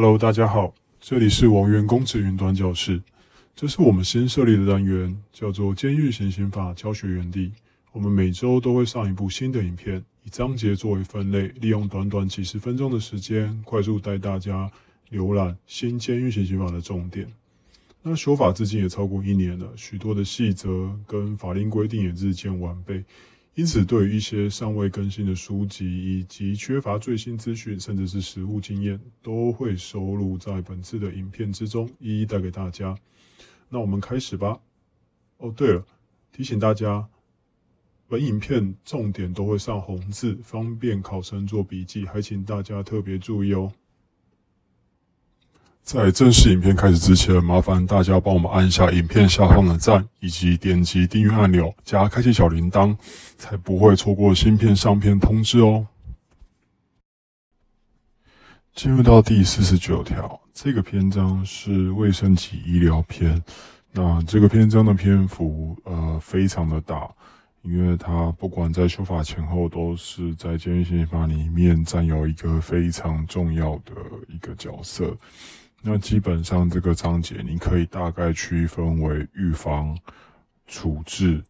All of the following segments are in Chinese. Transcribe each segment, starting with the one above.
Hello，大家好，这里是王源公职云端教室，这是我们新设立的单元，叫做监狱行刑法教学园地。我们每周都会上一部新的影片，以章节作为分类，利用短短几十分钟的时间，快速带大家浏览新监狱行刑法的重点。那修法至今也超过一年了，许多的细则跟法令规定也日渐完备。因此，对于一些尚未更新的书籍，以及缺乏最新资讯，甚至是实务经验，都会收录在本次的影片之中，一一带给大家。那我们开始吧。哦，对了，提醒大家，本影片重点都会上红字，方便考生做笔记，还请大家特别注意哦。在正式影片开始之前，麻烦大家帮我们按一下影片下方的赞，以及点击订阅按钮，加开启小铃铛，才不会错过新片上片通知哦。进入到第四十九条，这个篇章是卫生及医疗篇。那这个篇章的篇幅呃非常的大，因为它不管在修法前后，都是在监狱刑法里面占有一个非常重要的一个角色。那基本上这个章节，你可以大概区分为预防、处置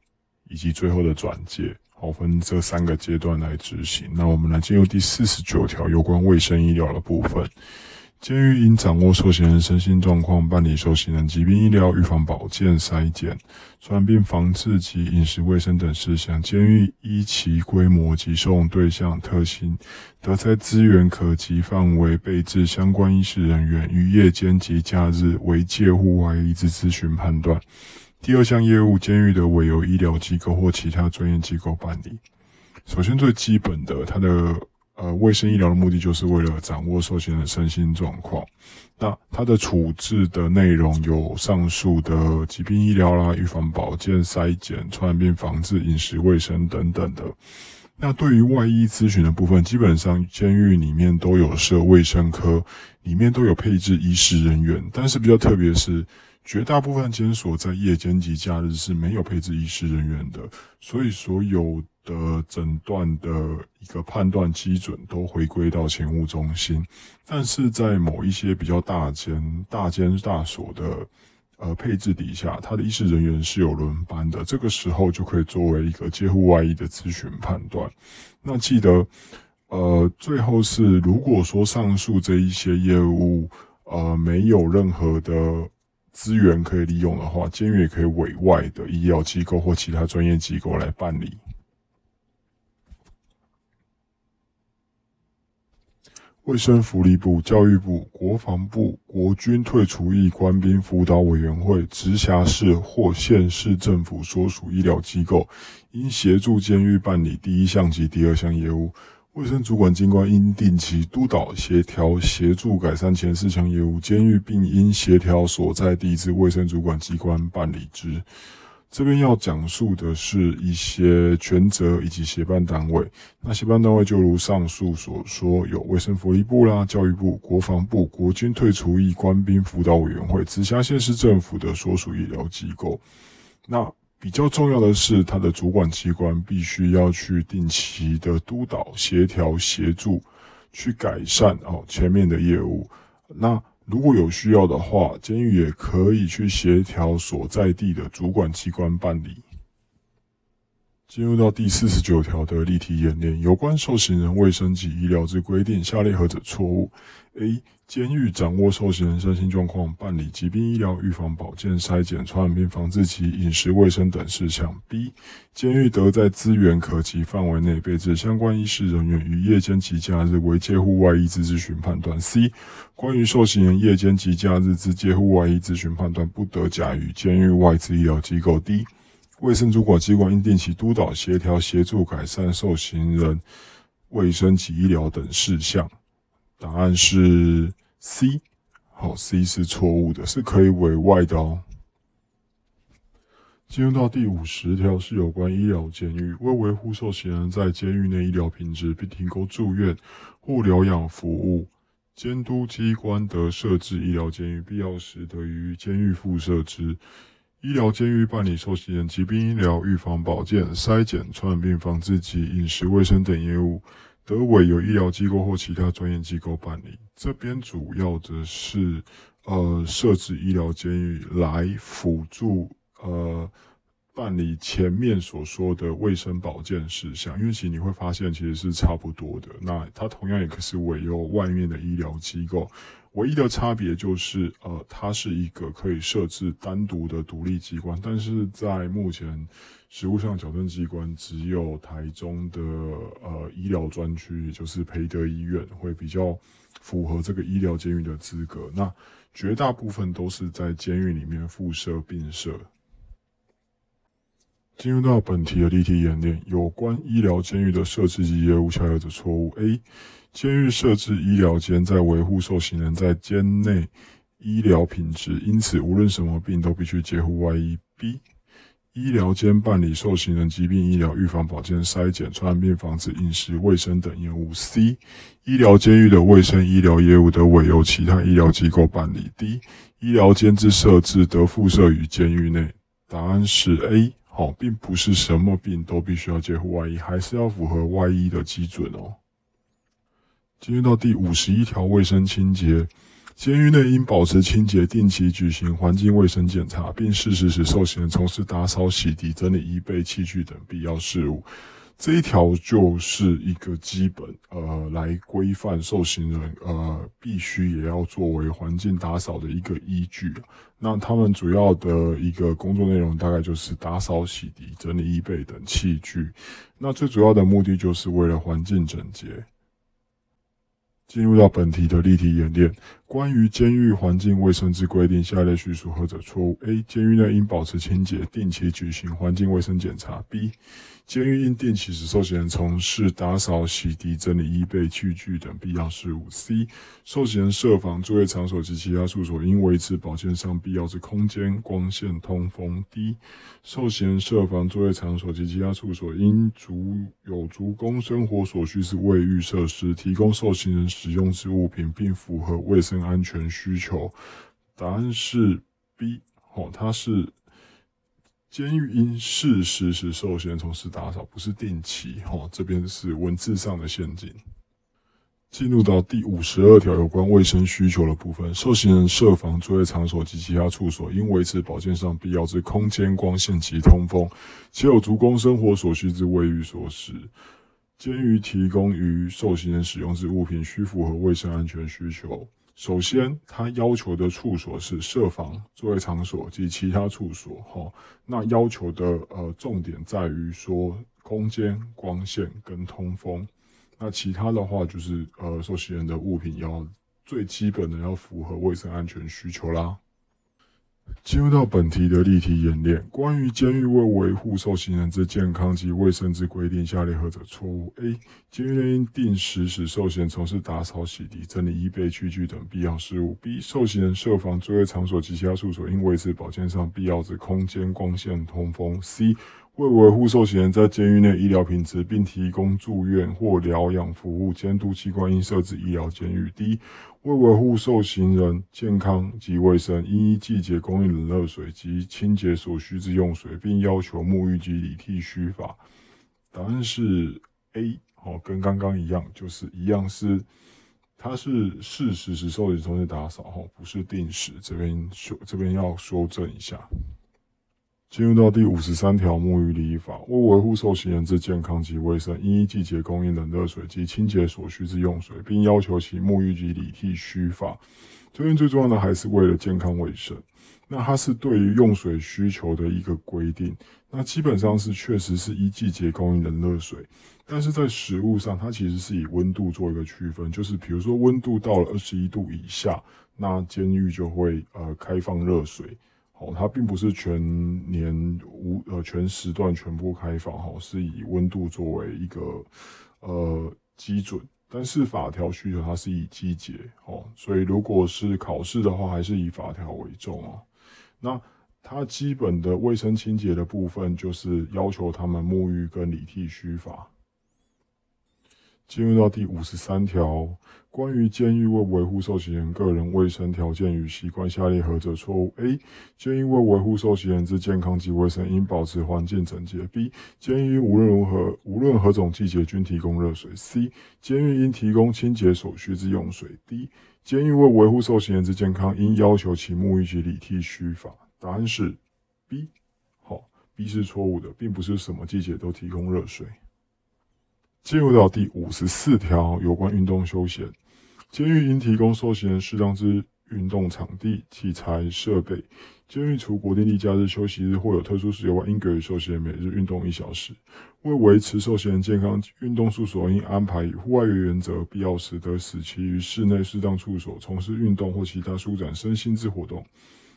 以及最后的转介，好分这三个阶段来执行。那我们来进入第四十九条有关卫生医疗的部分。监狱应掌握受刑人身心状况，办理受刑人疾病医疗、预防保健、筛检、传染病防治及饮食卫生等事项。监狱依其规模及受用对象特性，得在资源可及范围备置相关医师人员，于夜间及假日为介护外医之咨询判断。第二项业务，监狱的委由医疗机构或其他专业机构办理。首先，最基本的，它的。呃，卫生医疗的目的就是为了掌握受刑人的身心状况。那它的处置的内容有上述的疾病医疗啦、预防保健、筛检、传染病防治、饮食卫生等等的。那对于外医咨询的部分，基本上监狱里面都有设卫生科，里面都有配置医师人员。但是比较特别是，绝大部分监所在夜间及假日是没有配置医师人员的，所以所有。的诊断的一个判断基准都回归到勤务中心，但是在某一些比较大间、大间大所的呃配置底下，他的医师人员是有轮班的，这个时候就可以作为一个接户外医的咨询判断。那记得，呃，最后是如果说上述这一些业务呃没有任何的资源可以利用的话，监狱也可以委外的医疗机构或其他专业机构来办理。卫生福利部、教育部、国防部、国军退出役官兵辅导委员会、直辖市或县市政府所属医疗机构，应协助监狱办理第一项及第二项业务。卫生主管机关应定期督导、协调、协助改善前四项业务。监狱并应协调所在地之卫生主管机关办理之。这边要讲述的是一些权责以及协办单位。那协办单位就如上述所说，有卫生福利部啦、教育部、国防部、国军退出役官兵辅导委员会、直辖县市政府的所属医疗机构。那比较重要的是，它的主管机关必须要去定期的督导、协调、协助，去改善哦前面的业务。那如果有需要的话，监狱也可以去协调所在地的主管机关办理。进入到第四十九条的例题演练，有关受刑人卫生及医疗之规定，下列何者错误？A. 监狱掌握受刑人身心状况，办理疾病医疗、预防保健、筛检、传染病防治及饮食卫生等事项。B. 监狱得在资源可及范围内备置相关医师人员，于夜间及假日为介护外医之咨询判断。C. 关于受刑人夜间及假日之介护外医咨询判断，不得假于监狱外之医疗机构。D. 卫生主管机关应定期督导、协调、协助改善受刑人卫生及医疗等事项。答案是 C。好，C 是错误的，是可以委外的哦。进入到第五十条是有关医疗监狱，为维护受刑人在监狱内医疗品质，并提供住院或疗养服务，监督机关得设置医疗监狱，必要时得于监狱附设之。医疗监狱办理受刑人疾病医疗、预防保健、筛检、传染病防治及饮食卫生等业务，德委由医疗机构或其他专业机构办理。这边主要的是，呃，设置医疗监狱来辅助，呃。办理前面所说的卫生保健事项，因为其实你会发现其实是差不多的。那它同样也可是委由外面的医疗机构，唯一的差别就是，呃，它是一个可以设置单独的独立机关，但是在目前实务上矫正机关只有台中的呃医疗专区，也就是培德医院会比较符合这个医疗监狱的资格。那绝大部分都是在监狱里面附设并设。进入到本题的例题演练，有关医疗监狱的设置及业务，下列的错误：A. 监狱设置医疗间，在维护受刑人在监内医疗品质，因此无论什么病都必须接护外医。B. 医疗监办理受刑人疾病医疗、预防、保健、筛检、传染病防治、饮食卫生等业务。C. 医疗监狱的卫生医疗业务得委由其他医疗机构办理。D. 医疗监之设置得附设于监狱内。答案是 A。哦，并不是什么病都必须要接护外医，还是要符合外医的基准哦。进入到第五十一条，卫生清洁，监狱内应保持清洁，定期举行环境卫生检查，并适时使受刑人从事打扫、洗涤、整理衣被、器具等必要事务。这一条就是一个基本，呃，来规范受刑人，呃，必须也要作为环境打扫的一个依据。那他们主要的一个工作内容，大概就是打扫、洗涤、整理衣被等器具。那最主要的目的，就是为了环境整洁。进入到本题的例题演练，关于监狱环境卫生之规定，下列叙述何者错误？A. 监狱内应保持清洁，定期举行环境卫生检查。B. 监狱应定期使受刑人从事打扫、洗涤、整理衣被、器具等必要事务。C. 受刑人设防作业场所及其他处所应维持保健上必要之空间、光线、通风。D. 受刑人设防作业场所及其他处所应足有足供生活所需之卫浴设施，提供受刑人使用之物品，并符合卫生安全需求。答案是 B。哦，它是。监狱应适时使受刑人从事打扫，不是定期。哈，这边是文字上的陷阱。进入到第五十二条有关卫生需求的部分，受刑人设防作业场所及其他处所，应维持保健上必要之空间、光线及通风，且有足供生活所需之卫浴所使。监狱提供于受刑人使用之物品，需符合卫生安全需求。首先，他要求的处所是设防作业场所及其他处所，哈，那要求的呃重点在于说空间、光线跟通风，那其他的话就是呃受刑人的物品要最基本的要符合卫生安全需求啦。进入到本题的例题演练，关于监狱为维护受刑人之健康及卫生之规定，下列何者错误？A. 监狱应定时使受刑从事打扫、洗涤、整理衣被、器具等必要事务。B. 受刑人设防作业场所及其他处所，应维持保健上必要之空间、光线、通风。C. 为维护受刑人在监狱内医疗品质，并提供住院或疗养服务，监督机关应设置医疗监狱。第一为维护受刑人健康及卫生，应依季节供应冷热水及清洁所需之用水，并要求沐浴及理剃须发。答案是 A，好，跟刚刚一样，就是一样是，它是事实是受刑从事打扫，哈，不是定时。这边修，这边要修正一下。进入到第五十三条沐浴礼仪法，为维护受刑人之健康及卫生，应依季节供应冷热水及清洁所需之用水，并要求其沐浴及理剃须发。这边最重要的还是为了健康卫生。那它是对于用水需求的一个规定。那基本上是确实是依季节供应冷热水，但是在食物上，它其实是以温度做一个区分，就是比如说温度到了二十一度以下，那监狱就会呃开放热水。哦，它并不是全年无呃全时段全部开放，哈，是以温度作为一个呃基准，但是法条需求它是以季节，哦，所以如果是考试的话，还是以法条为重啊。那它基本的卫生清洁的部分，就是要求他们沐浴跟理剃须发。进入到第五十三条，关于监狱为维护受刑人个人卫生条件与习惯，下列何者错误？A. 监狱为维护受刑人之健康及卫生，应保持环境整洁。B. 监狱无论如何，无论何种季节均提供热水。C. 监狱应提供清洁所需之用水。D. 监狱为维护受刑人之健康，应要求其沐浴及理剃须发。答案是 B。好，B 是错误的，并不是什么季节都提供热水。进入到第五十四条，有关运动休闲，监狱应提供受刑人适当之运动场地、器材、设备。监狱除国定例假日、休息日或有特殊事由外，应给予受刑人每日运动一小时。为维持受刑人健康，运动处所应安排以户外为原则，必要时得使其于室内适当处所从事运动或其他舒展身心之活动。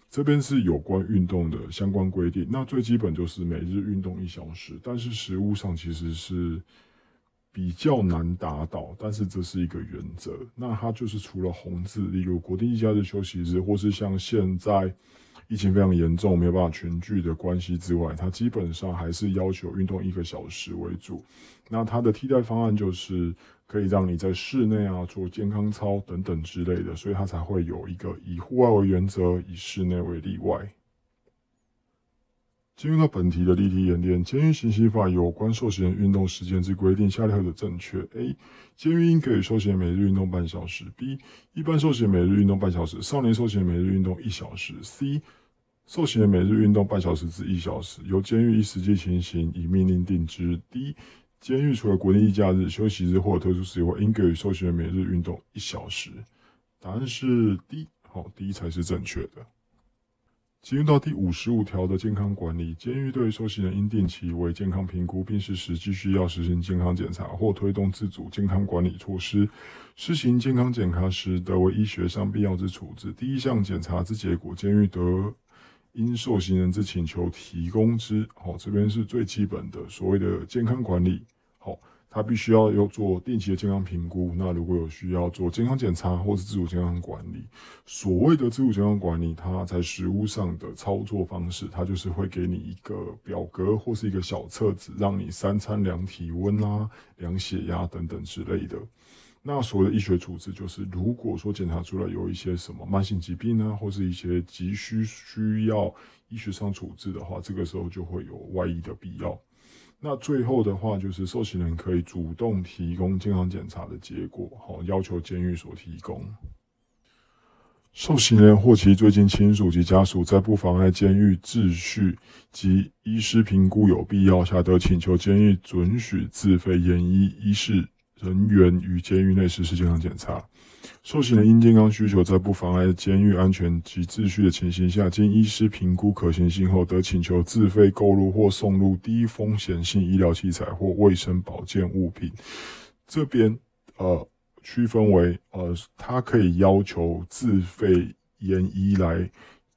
这边是有关运动的相关规定。那最基本就是每日运动一小时，但是实物上其实是。比较难达到，但是这是一个原则。那它就是除了红字，例如国定假日休息日，或是像现在疫情非常严重，没有办法群聚的关系之外，它基本上还是要求运动一个小时为主。那它的替代方案就是可以让你在室内啊做健康操等等之类的，所以它才会有一个以户外为原则，以室内为例外。进入到本题的例题演练，监狱刑期法有关受刑人运动时间之规定，下列何者正确？A. 监狱应给予受刑人每日运动半小时。B. 一般受刑人每日运动半小时，少年受刑人每日运动一小时。C. 受刑人每日运动半小时至一小时，由监狱依实际情形以命令定之。D. 监狱除了国定假日、休息日或特殊时候，应给予受刑人每日运动一小时。答案是 D。好，D 才是正确的。进入到第五十五条的健康管理，监狱对受刑人应定期为健康评估，并实施继续要实行健康检查或推动自主健康管理措施。施行健康检查时，得为医学上必要之处置。第一项检查之结果，监狱得因受刑人之请求提供之。好，这边是最基本的所谓的健康管理。好。他必须要要做定期的健康评估。那如果有需要做健康检查或是自主健康管理，所谓的自主健康管理，它在实物上的操作方式，它就是会给你一个表格或是一个小册子，让你三餐量体温啦、量血压等等之类的。那所谓的医学处置，就是如果说检查出来有一些什么慢性疾病呢，或是一些急需需要医学上处置的话，这个时候就会有外医的必要。那最后的话，就是受刑人可以主动提供健康检查的结果，好要求监狱所提供。受刑人或其最近亲属及家属，在不妨碍监狱秩序及医师评估有必要下，得请求监狱准许自费验医医师人员于监狱内实施健康检查。受刑人因健康需求，在不妨碍监狱安全及秩序的情形下，经医师评估可行性后，得请求自费购入或送入低风险性医疗器材或卫生保健物品。这边呃区分为呃，他可以要求自费验医来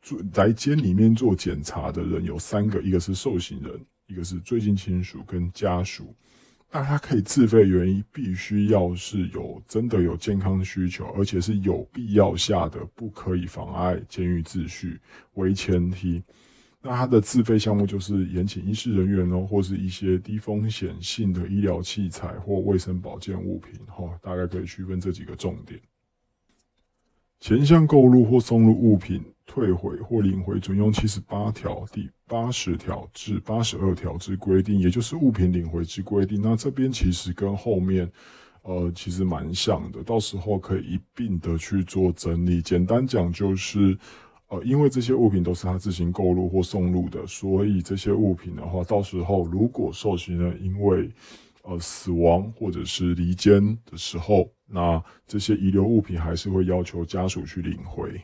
做来监里面做检查的人有三个，一个是受刑人，一个是最近亲属跟家属。那他可以自费原因，必须要是有真的有健康需求，而且是有必要下的，不可以妨碍监狱秩序为前提。那他的自费项目就是延请医师人员哦，或是一些低风险性的医疗器材或卫生保健物品，哈，大概可以区分这几个重点。前项购入或送入物品，退回或领回准用七十八条第八十条至八十二条之规定，也就是物品领回之规定。那这边其实跟后面，呃，其实蛮像的，到时候可以一并的去做整理。简单讲就是，呃，因为这些物品都是他自行购入或送入的，所以这些物品的话，到时候如果受刑人因为呃，死亡或者是离间的时候，那这些遗留物品还是会要求家属去领回。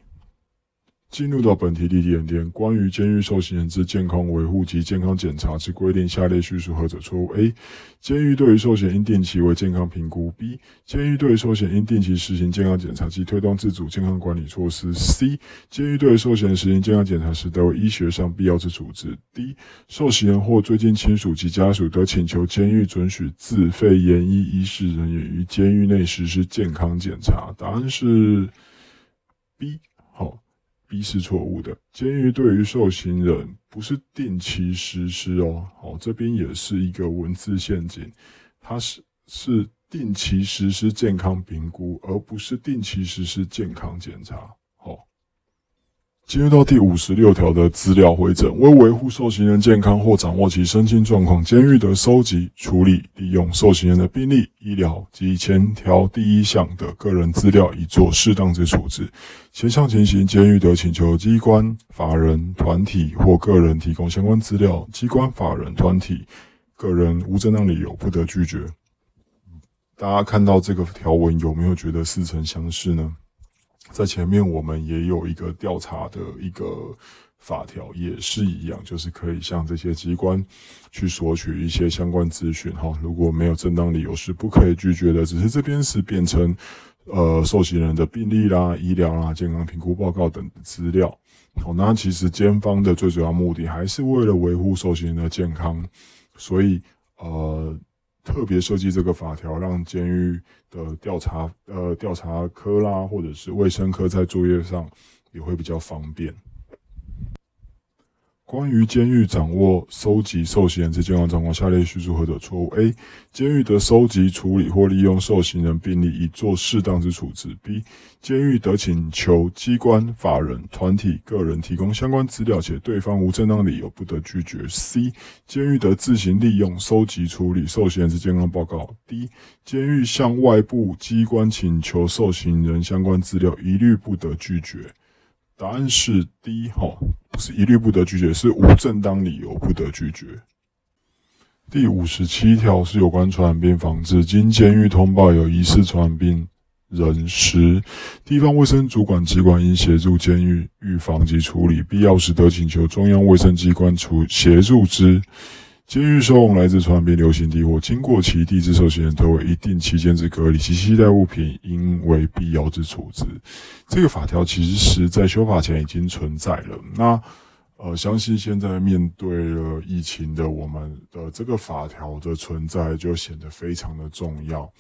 进入到本题例题演练，关于监狱受刑人之健康维护及健康检查之规定，下列叙述何者错误？A. 监狱对于受刑应定期为健康评估。B. 监狱对于受刑应定期实行健康检查及推动自主健康管理措施。C. 监狱对于受刑实行健康检查时，得为医学上必要之处置。D. 受刑人或最近亲属及家属得请求监狱准许自费研医医师人员于监狱内实施健康检查。答案是 B。B 是错误的。监狱对于受刑人不是定期实施哦，好，这边也是一个文字陷阱。它是是定期实施健康评估，而不是定期实施健康检查。进入到第五十六条的资料回诊，为维护受刑人健康或掌握其身心状况，监狱的收集、处理、利用受刑人的病历、医疗及前条第一项的个人资料，以做适当之处置。前项情形，监狱得请求机关、法人、团体或个人提供相关资料，机关、法人、团体、个人无正当理由不得拒绝。大家看到这个条文，有没有觉得似曾相识呢？在前面我们也有一个调查的一个法条，也是一样，就是可以向这些机关去索取一些相关资讯哈。如果没有正当理由，是不可以拒绝的。只是这边是变成呃受刑人的病历啦、医疗啦、健康评估报告等资料。好，那其实监方的最主要目的还是为了维护受刑人的健康，所以呃。特别设计这个法条，让监狱的调查呃调查科啦，或者是卫生科在作业上也会比较方便。关于监狱掌握、收集受刑人之健康状况，下列叙述何者错误？A. 监狱得收集、处理或利用受刑人病例以做适当之处置。B. 监狱得请求机关、法人、团体、个人提供相关资料，且对方无正当理由不得拒绝。C. 监狱得自行利用、收集、处理受刑人之健康报告。D. 监狱向外部机关请求受刑人相关资料，一律不得拒绝。答案是 D，哈，是一律不得拒绝，是无正当理由不得拒绝。第五十七条是有关传染病防治，经监狱通报有疑似传染病人时，地方卫生主管机关应协助监狱预防及处理，必要时得请求中央卫生机关处协助之。监狱收容来自传染病流行地或经过其地之受刑人，得为一定期间之隔离，其携带物品应为必要之处置。这个法条其实是在修法前已经存在了。那呃，相信现在面对了疫情的我们的这个法条的存在，就显得非常的重要。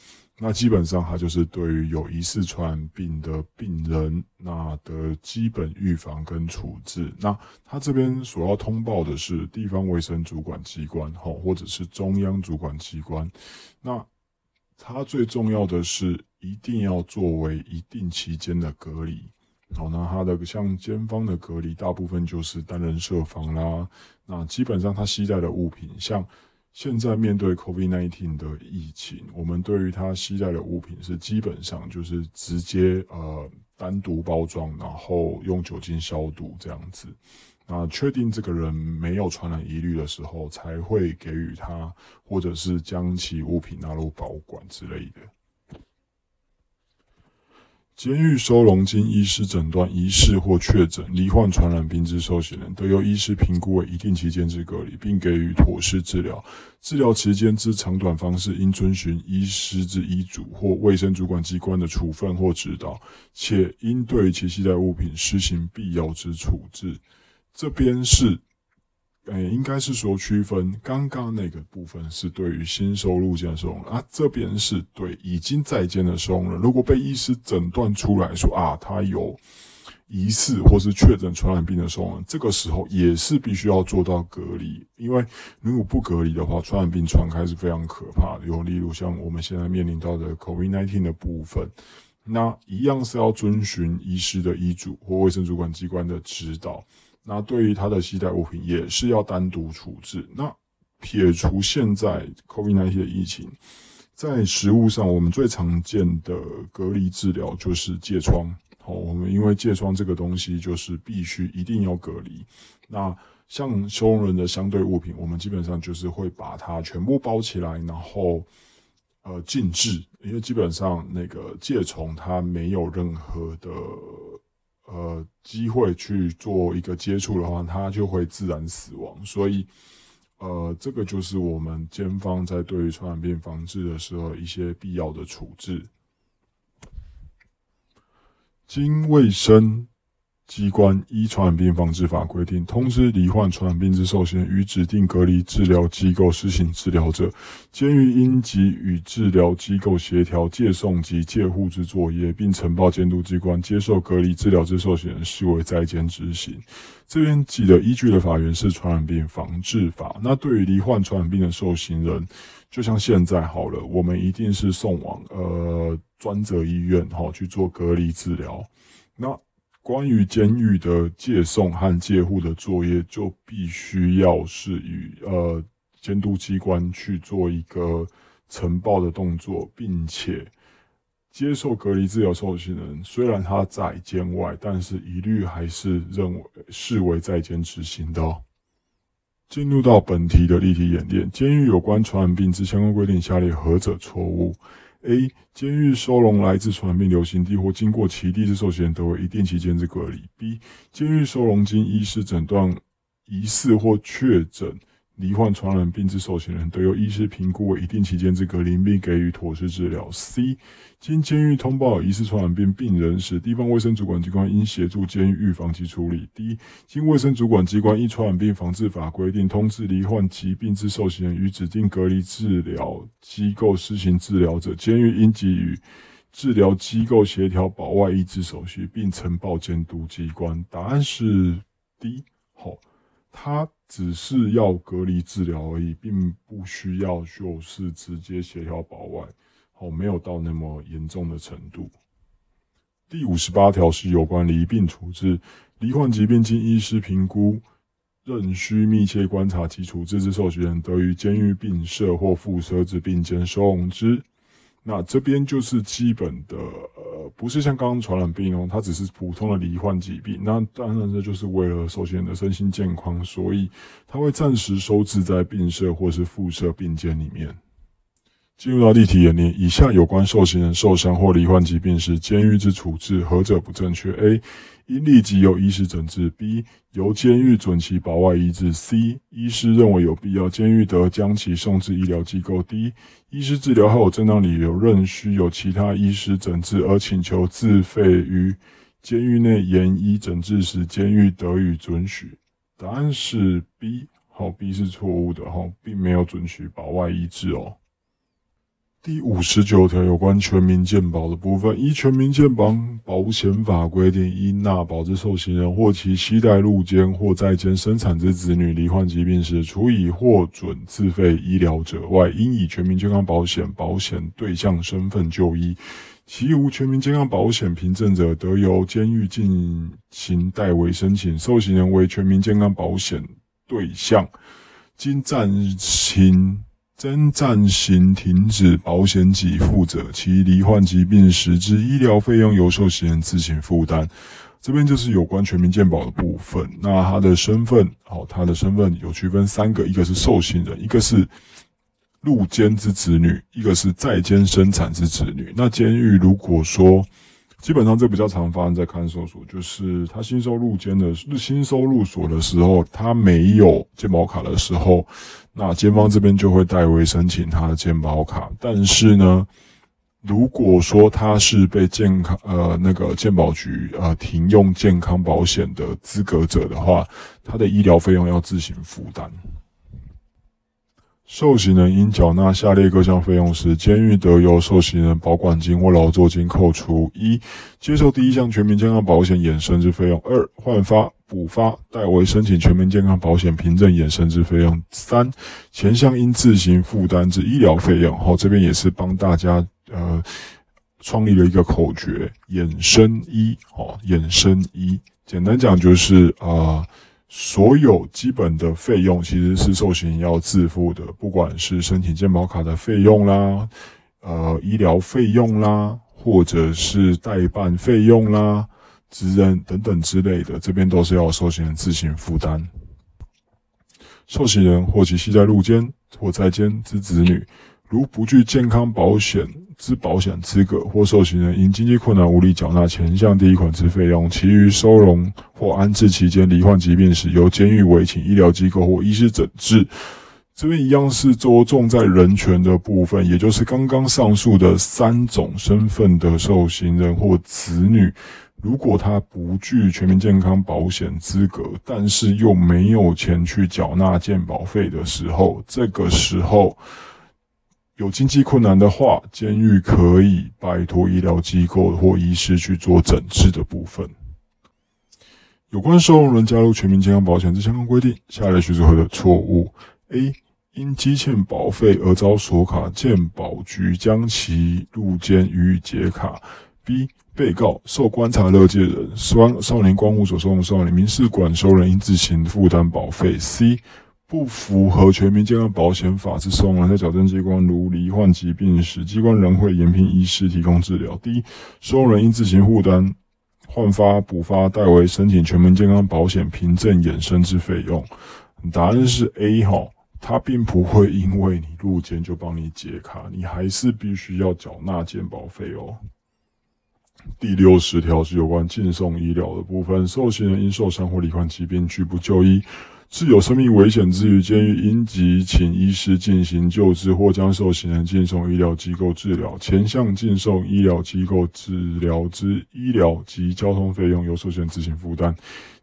那基本上，它就是对于有疑似传染病的病人，那的基本预防跟处置。那他这边所要通报的是地方卫生主管机关，哈，或者是中央主管机关。那它最重要的是，一定要作为一定期间的隔离。好，那它的像监方的隔离，大部分就是单人设防啦。那基本上它携带的物品，像。现在面对 COVID-19 的疫情，我们对于他携带的物品是基本上就是直接呃单独包装，然后用酒精消毒这样子。那确定这个人没有传染疑虑的时候，才会给予他，或者是将其物品纳入保管之类的。监狱收容经医师诊断疑似或确诊罹患传染病之受刑人，得由医师评估为一定期间之隔离，并给予妥适治疗。治疗期间之长短方式，应遵循医师之医嘱或卫生主管机关的处分或指导，且应对其携带物品施行必要之处置。这边是。哎，应该是说区分刚刚那个部分是对于新收入监收容啊，这边是对已经在监的收容人，如果被医师诊断出来说啊，他有疑似或是确诊传染病的收容人，这个时候也是必须要做到隔离，因为如果不隔离的话，传染病传开是非常可怕的。有例如像我们现在面临到的 COVID-19 的部分，那一样是要遵循医师的医嘱或卫生主管机关的指导。那对于他的携带物品也是要单独处置。那撇除现在 COVID-19 的疫情，在食物上，我们最常见的隔离治疗就是疥疮。好，我们因为疥疮这个东西就是必须一定要隔离。那像收容人的相对物品，我们基本上就是会把它全部包起来，然后呃静置，因为基本上那个疥虫它没有任何的。呃，机会去做一个接触的话，它就会自然死亡。所以，呃，这个就是我们监方在对于传染病防治的时候一些必要的处置。经卫生机关依传染病防治法规定，通知罹患传染病之受刑人与指定隔离治疗机构施行治疗者，监狱应即与治疗机构协调借送及借护之作业，并呈报监督机关。接受隔离治疗之受刑人视为在监执行。这边记得依据的法源是传染病防治法。那对于罹患传染病的受刑人，就像现在好了，我们一定是送往呃专责医院哈去做隔离治疗。那关于监狱的借送和借护的作业，就必须要是与呃监督机关去做一个呈报的动作，并且接受隔离治疗受刑人，虽然他在监外，但是一律还是认为视为在监执行的。进入到本题的例题演练，监狱有关传染病之相关规定，下列何者错误？A. 监狱收容来自传染病流行地或经过其地之受刑人，得为一定期间之隔离。B. 监狱收容经医师诊断疑似或确诊。罹患传染病之受刑人，得由医师评估为一定期间之隔离，并给予妥适治疗。C. 经监狱通报疑似传染病病人时，地方卫生主管机关应协助监狱预防及处理。D. 经卫生主管机关依传染病防治法规定通知罹患疾病之受刑人与指定隔离治疗机构施行治疗者，监狱应给予治疗机构协调保外医治手续，并呈报监督机关。答案是 D。好，他。只是要隔离治疗而已，并不需要就是直接协调保外，好，没有到那么严重的程度。第五十八条是有关离病处置，罹患疾病经医师评估，仍需密切观察及处置之受刑人，得于监狱病舍或附设之病间收容之。那这边就是基本的，呃，不是像刚刚传染病哦，它只是普通的罹患疾病。那当然这就是为了受刑人的身心健康，所以它会暂时收治在病舍或是附设病间里面。进入到例题演练，以下有关受刑人受伤或罹患疾病时，监狱之处置何者不正确？A. 应立即由医师诊治；B. 由监狱准其保外医治；C. 医师认为有必要，监狱得将其送至医疗机构；D. 医师治疗后有正当理由，仍需有其他医师诊治而请求自费于监狱内延医诊治时，监狱得予准许。答案是 B。好，B 是错误的，哈，并没有准许保外医治哦。第五十九条有关全民健保的部分，依全民健保保险法规定，应纳保之受刑人或其期待入监或在监生产之子女罹患疾病时，除以获准自费医疗者外，应以全民健康保险保险对象身份就医；其无全民健康保险凭证者，得由监狱进行代为申请。受刑人为全民健康保险对象，经暂行。真暂行停止保险给付者，其罹患疾病时之医疗费用由受刑人自行负担。这边就是有关全民健保的部分。那他的身份，好，他的身份有区分三个，一个是受刑人，一个是入监之子女，一个是在监生产之子女。那监狱如果说，基本上这比较常发生在看守所，就是他新收入监的新收入所的时候，他没有健保卡的时候，那监方这边就会代为申请他的健保卡。但是呢，如果说他是被健康呃那个健保局呃停用健康保险的资格者的话，他的医疗费用要自行负担。受刑人应缴纳下列各项费用时，监狱得由受刑人保管金或劳作金扣除：一、接受第一项全民健康保险衍生之费用；二、换发、补发、代为申请全民健康保险凭证衍生之费用；三、前项应自行负担之医疗费用。好，这边也是帮大家呃创立了一个口诀：衍生一。哦，衍生一，简单讲就是啊。所有基本的费用其实是受刑人要自付的，不管是申请健保卡的费用啦，呃，医疗费用啦，或者是代办费用啦、职人等等之类的，这边都是要受刑人自行负担。受刑人或其系在入监或在监之子女，如不具健康保险。之保险资格或受刑人因经济困难无力缴纳前项第一款之费用，其余收容或安置期间罹患疾病时，由监狱委请医疗机构或医师诊治。这边一样是着重在人权的部分，也就是刚刚上述的三种身份的受刑人或子女，如果他不具全民健康保险资格，但是又没有钱去缴纳健保费的时候，这个时候有经济困难的话，监狱可以拜托医疗机构或医师去做诊治的部分。有关收容人加入全民健康保险之相关规定，下列叙述何的错误？A. 因积欠保费而遭锁卡，健保局将其入监予以解卡。B. 被告受观察乐界人少少年关护所收容少年民事管收人应自行负担保费。C. 不符合全民健康保险法之送人，在矫正机关如罹患疾病时，机关仍会延聘医师提供治疗。D. 收容人应自行负担换发、补发代为申请全民健康保险凭证衍生之费用。答案是 A 哈。他并不会因为你入监就帮你解卡，你还是必须要缴纳健保费哦。第六十条是有关进送医疗的部分，受刑人因受伤或罹患疾病拒不就医，致有生命危险之余，监狱应即请医师进行救治，或将受刑人进送医疗机构治疗。前项进送医疗机构治疗之医疗及交通费用由受刑人自行负担。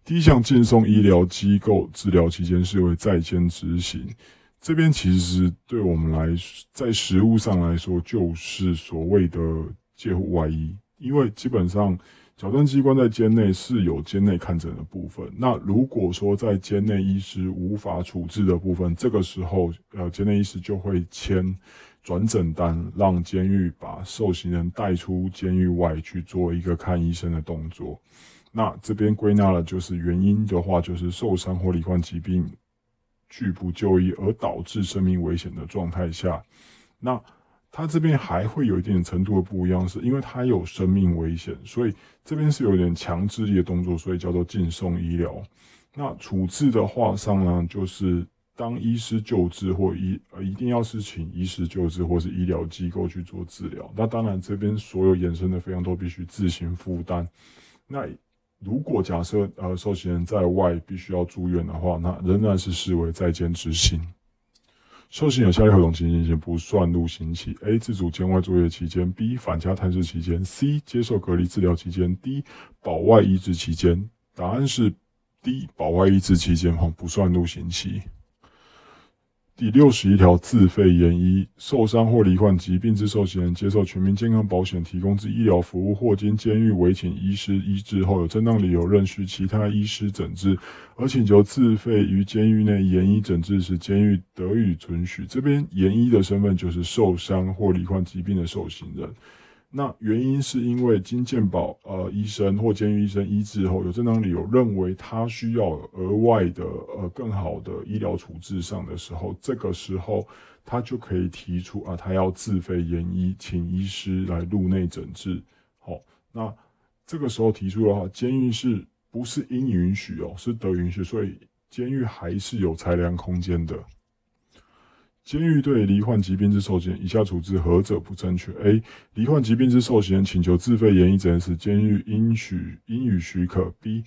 第一项进送医疗机构治疗期间视为在监执行，这边其实对我们来在实务上来说，就是所谓的介护外衣，因为基本上矫正机关在监内是有监内看诊的部分。那如果说在监内医师无法处置的部分，这个时候呃监内医师就会签转诊单，让监狱把受刑人带出监狱外去做一个看医生的动作。那这边归纳了，就是原因的话，就是受伤或罹患疾病拒不就医而导致生命危险的状态下，那他这边还会有一点程度的不一样，是因为他有生命危险，所以这边是有点强制力的动作，所以叫做进送医疗。那处置的话上呢，就是当医师救治或医呃一定要是请医师救治或是医疗机构去做治疗。那当然这边所有衍生的费用都必须自行负担。那如果假设呃受刑人在外必须要住院的话，那仍然是视为在监执行。受刑有下列何种情形不算入刑期：A. 自主监外作业期间；B. 返家探视期间；C. 接受隔离治疗期间；D. 保外医治期间。答案是 D. 保外医治期间哈不算入刑期。第六十一条，自费研医，受伤或罹患疾病之受刑人，接受全民健康保险提供之医疗服务，或经监狱委请医师医治后，有正当理由任需其他医师诊治，而请求自费于监狱内研医诊治时，监狱得以准许。这边研医的身份就是受伤或罹患疾病的受刑人。那原因是因为经健保呃医生或监狱医生医治后，有正当理由认为他需要额外的呃更好的医疗处置上的时候，这个时候他就可以提出啊，他要自费延医，请医师来入内诊治。好，那这个时候提出的话，监狱是不是应允许哦？是得允许，所以监狱还是有裁量空间的。监狱对罹患疾病之受刑，以下处置何者不正确？A. 罹患疾病之受刑人请求自费延医诊时，监狱应许应予许可。B.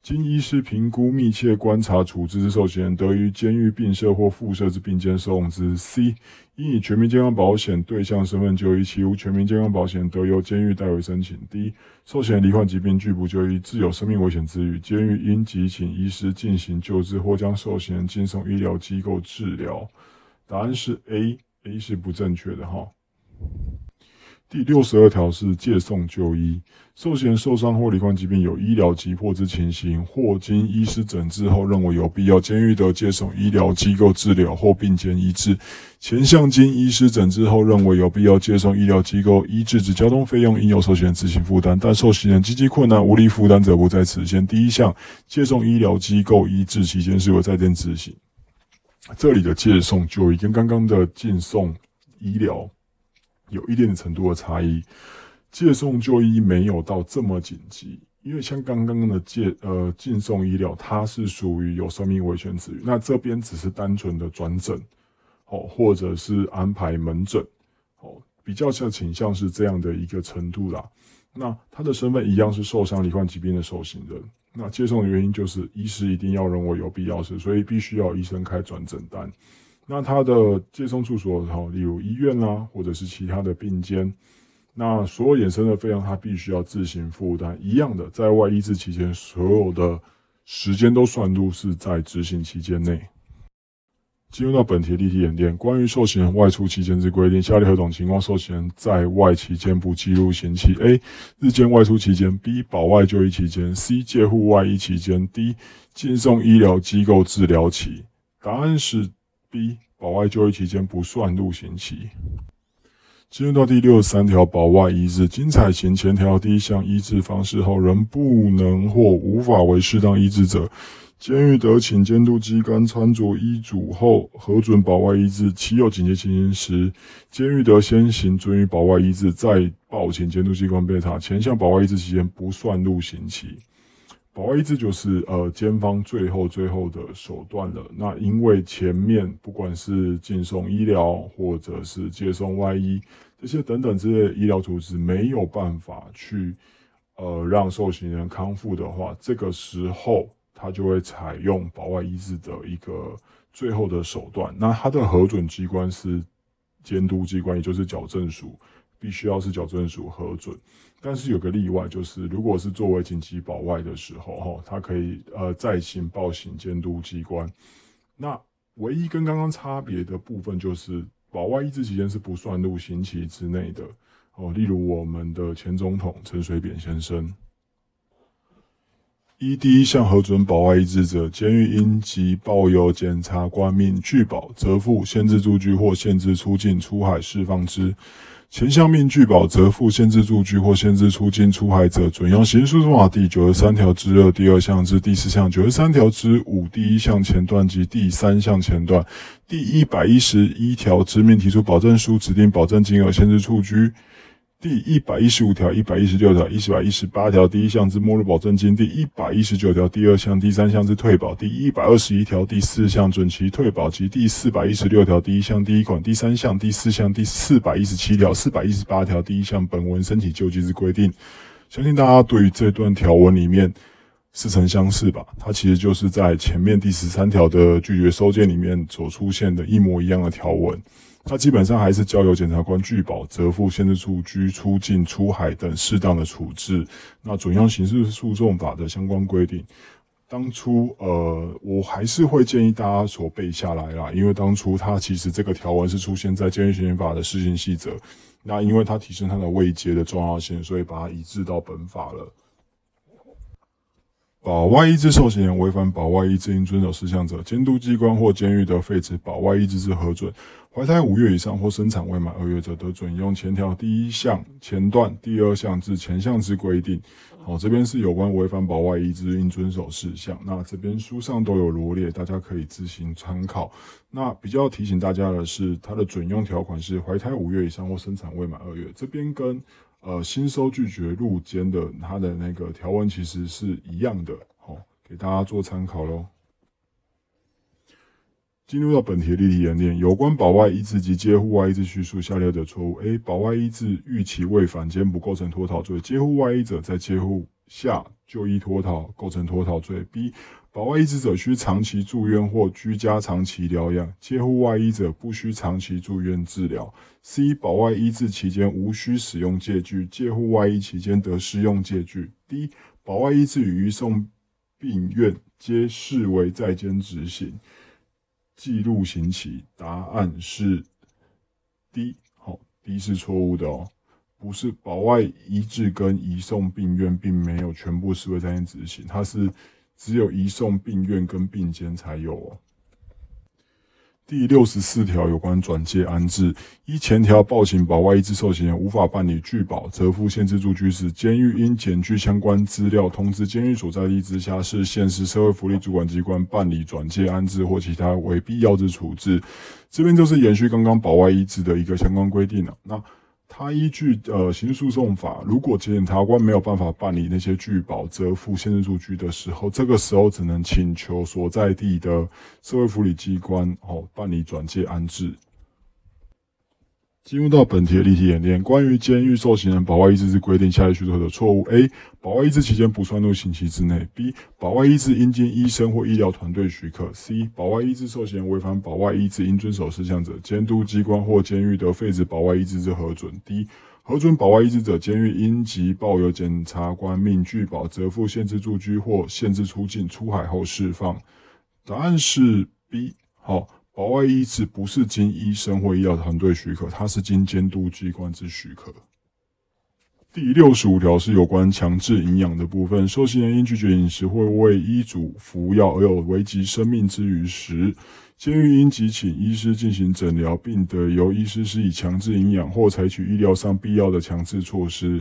经医师评估、密切观察处置之受刑人，得于监狱并设或附设之病间收容之。C. 应以全民健康保险对象身份就医，其无全民健康保险，得由监狱代为申请。D. 受刑人罹患疾病拒不就医，自有生命危险之余，监狱应即请医师进行救治，或将受刑人进送医疗机构治疗。答案是 A，A 是不正确的哈。第六十二条是借送就医，受刑人受伤或罹患疾病有医疗急迫之情形，或经医师诊治后认为有必要，监狱得接送医疗机构治疗或并监医治。前项经医师诊治后认为有必要接送医疗机构医治之交通费用，应由受刑人自行负担，但受刑人经济困难无力负担者，不在此限。第一项接送医疗机构医治期间是由在监执行。这里的借送就医跟刚刚的进送医疗有一定的程度的差异。借送就医没有到这么紧急，因为像刚刚的借呃进送医疗，它是属于有生命危险之余，那这边只是单纯的转诊，哦，或者是安排门诊，哦，比较像倾向是这样的一个程度啦。那他的身份一样是受伤罹患疾病的受刑人。那接送的原因就是医师一定要认为有必要时，所以必须要医生开转诊单。那他的接送处所哈，例如医院啦，或者是其他的病间，那所有衍生的费用，他必须要自行负担。一样的，在外医治期间，所有的时间都算入是在执行期间内。进入到本题例题演练，关于受刑人外出期间之规定，下列何种情况受刑人在外期间不记录刑期？A. 日间外出期间；B. 保外就医期间；C. 介护外医期间；D. 进送医疗机构治疗期。答案是 B。保外就医期间不算入刑期。进入到第六十三条，保外医治，经采行前条第一项医治方式后，仍不能或无法为适当医治者。监狱得请监督机关参酌医嘱后核准保外医治，其有紧急情形时，监狱得先行准予保外医治，再报请监督机关备查。前项保外医治期间不算入刑期。保外医治就是呃监方最后最后的手段了。那因为前面不管是进送医疗或者是接送外医这些等等这些医疗处置没有办法去呃让受刑人康复的话，这个时候。他就会采用保外医治的一个最后的手段，那他的核准机关是监督机关，也就是矫正署，必须要是矫正署核准。但是有个例外，就是如果是作为紧急保外的时候，哈，他可以呃再行报请监督机关。那唯一跟刚刚差别的部分，就是保外医治期间是不算入刑期之内的哦。例如我们的前总统陈水扁先生。一第一项核准保外医治者，监狱应即报由检察官命拒保、责付、限制住居或限制出境、出海释放之。前项命拒保、责付、限制住居或限制出境、出海者，准用刑事诉讼法第九十三条之二第二项至第四项九十三条之五第一项前段及第三项前段第一百一十一条之命提出保证书，指定保证金额，限制出居。第一百一十五条、一百一十六条、一百一十八条第一项之末入保证金；第一百一十九条第二项、第三项之退保；第一百二十一条第四项准其退保及第四百一十六条第一项第一款、第三项、第四项、第四百一十七条、四百一十八条第一项本文申请救济之规定。相信大家对于这段条文里面似曾相识吧？它其实就是在前面第十三条的拒绝收件里面所出现的一模一样的条文。它基本上还是交由检察官拒保、责付、限制出居、出境、出海等适当的处置。那准用刑事诉讼法的相关规定。当初，呃，我还是会建议大家所背下来啦，因为当初它其实这个条文是出现在监狱刑法的施行细则。那因为它提升它的位阶的重要性，所以把它移至到本法了。保外医治受刑人违反保外医治应遵守事项者，监督机关或监狱的废止保外医治之核准。怀胎五月以上或生产未满二月者，得准用前条第一项前段第二项至前项之规定。好，这边是有关违反保外医治应遵守事项。那这边书上都有罗列，大家可以自行参考。那比较提醒大家的是，它的准用条款是怀胎五月以上或生产未满二月。这边跟呃新收拒绝入监的它的那个条文其实是一样的。好，给大家做参考喽。进入到本题的例题演练，有关保外医治及接护外医治叙述下列的错误：A. 保外医治逾期未返监不构成脱逃罪；接护外医者在接护下就医脱逃构成脱逃罪。B. 保外医治者需长期住院或居家长期疗养，接护外医者不需长期住院治疗。C. 保外医治期间无需使用借据，接护外医期间得适用借据。D. 保外医治与移送病院皆视为在监执行。记录刑期，答案是 D。好，D 是错误的哦，不是保外医治跟移送病院并没有全部视为在监执行，它是只有移送病院跟病监才有哦。第六十四条有关转介安置，依前条报请保外医治受刑人无法办理拒保、责付、限制住居时，监狱应检具相关资料，通知监狱所在地直辖市、县市社会福利主管机关办理转介安置或其他为必要之处置。这边就是延续刚刚保外医治的一个相关规定了。那他依据呃刑事诉讼法，如果检察官没有办法办理那些拒保、折付、限制住居的时候，这个时候只能请求所在地的社会福利机关哦办理转介安置。进入到本题的例题演练，关于监狱受刑人保外医治之规定，下列叙述的错误：A. 保外医治期间不算入刑期之内；B. 保外医治应经医生或医疗团队许可；C. 保外医治受刑人违反保外医治应遵守事项者，监督机关或监狱得废止保外医治之核准；D. 核准保外医治者，监狱应即报由检察官命拒保，责付限制住居或限制出境，出海后释放。答案是 B。好，保外医治不是经医生或医疗团队许可，它是经监督机关之许可。第六十五条是有关强制营养的部分，受刑人因拒绝饮食或为医嘱服药而有危及生命之余时，监狱应即请医师进行诊疗，并得由医师施以强制营养或采取医疗上必要的强制措施。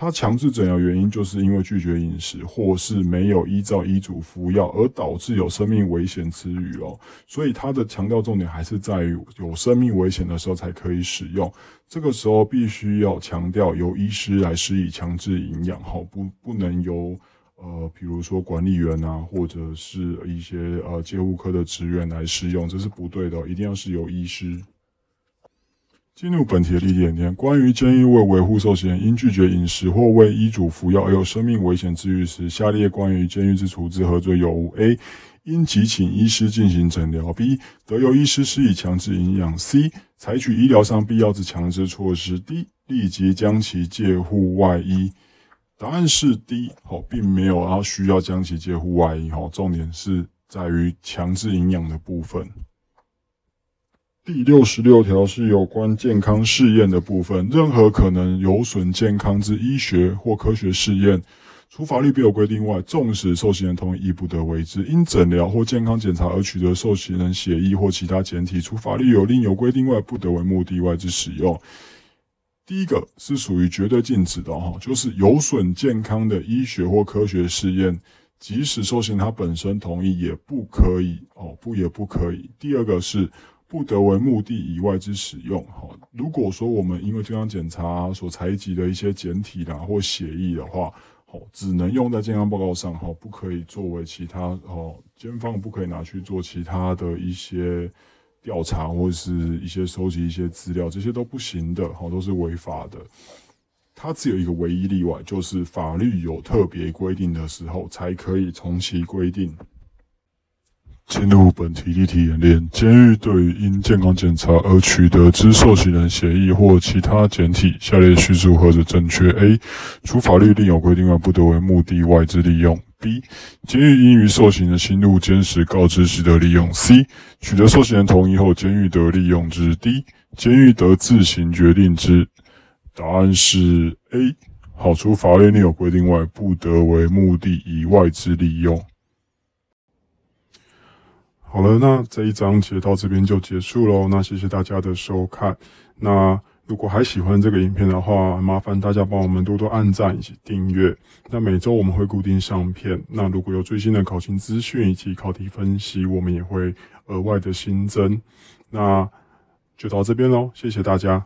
他强制诊疗原因，就是因为拒绝饮食，或是没有依照医嘱服药，而导致有生命危险之余哦。所以他的强调重点还是在于有生命危险的时候才可以使用。这个时候必须要强调由医师来施以强制营养，哈，不不能由呃，比如说管理员啊，或者是一些呃监护科的职员来使用，这是不对的，一定要是由医师。进入本题的例点，关于监狱为维护受刑人因拒绝饮食或为医嘱服药而有生命危险之余时，下列关于监狱之处置何罪有无？A. 应即请医师进行诊疗；B. 得由医师施以强制营养；C. 采取医疗上必要之强制措施；D. 立即将其借户外医。答案是 D。好，并没有啊需要将其借户外医。好，重点是在于强制营养的部分。第六十六条是有关健康试验的部分。任何可能有损健康之医学或科学试验，除法律别有规定外，纵使受刑人同意，亦不得为之。因诊疗或健康检查而取得受刑人血液或其他检体，除法律有另有规定外，不得为目的外之使用。第一个是属于绝对禁止的哈，就是有损健康的医学或科学试验，即使受刑他本身同意，也不可以哦，不也不可以。第二个是。不得为目的以外之使用。哈，如果说我们因为健康检查所采集的一些检体啦或血液的话，好，只能用在健康报告上，哈，不可以作为其他，哦，监方不可以拿去做其他的一些调查或者是一些收集一些资料，这些都不行的，哈，都是违法的。它只有一个唯一例外，就是法律有特别规定的时候，才可以从其规定。进入本题例题演练。监狱对于因健康检查而取得之受刑人协议或其他简体，下列叙述何者正确？A. 除法律另有规定外，不得为目的外之利用。B. 监狱应于受刑人心入监时告知时得利用。C. 取得受刑人同意后，监狱得利用之。D. 监狱得自行决定之。答案是 A. 好，除法律另有规定外，不得为目的以外之利用。好了，那这一章节到这边就结束喽。那谢谢大家的收看。那如果还喜欢这个影片的话，麻烦大家帮我们多多按赞以及订阅。那每周我们会固定上片。那如果有最新的考勤资讯以及考题分析，我们也会额外的新增。那就到这边喽，谢谢大家。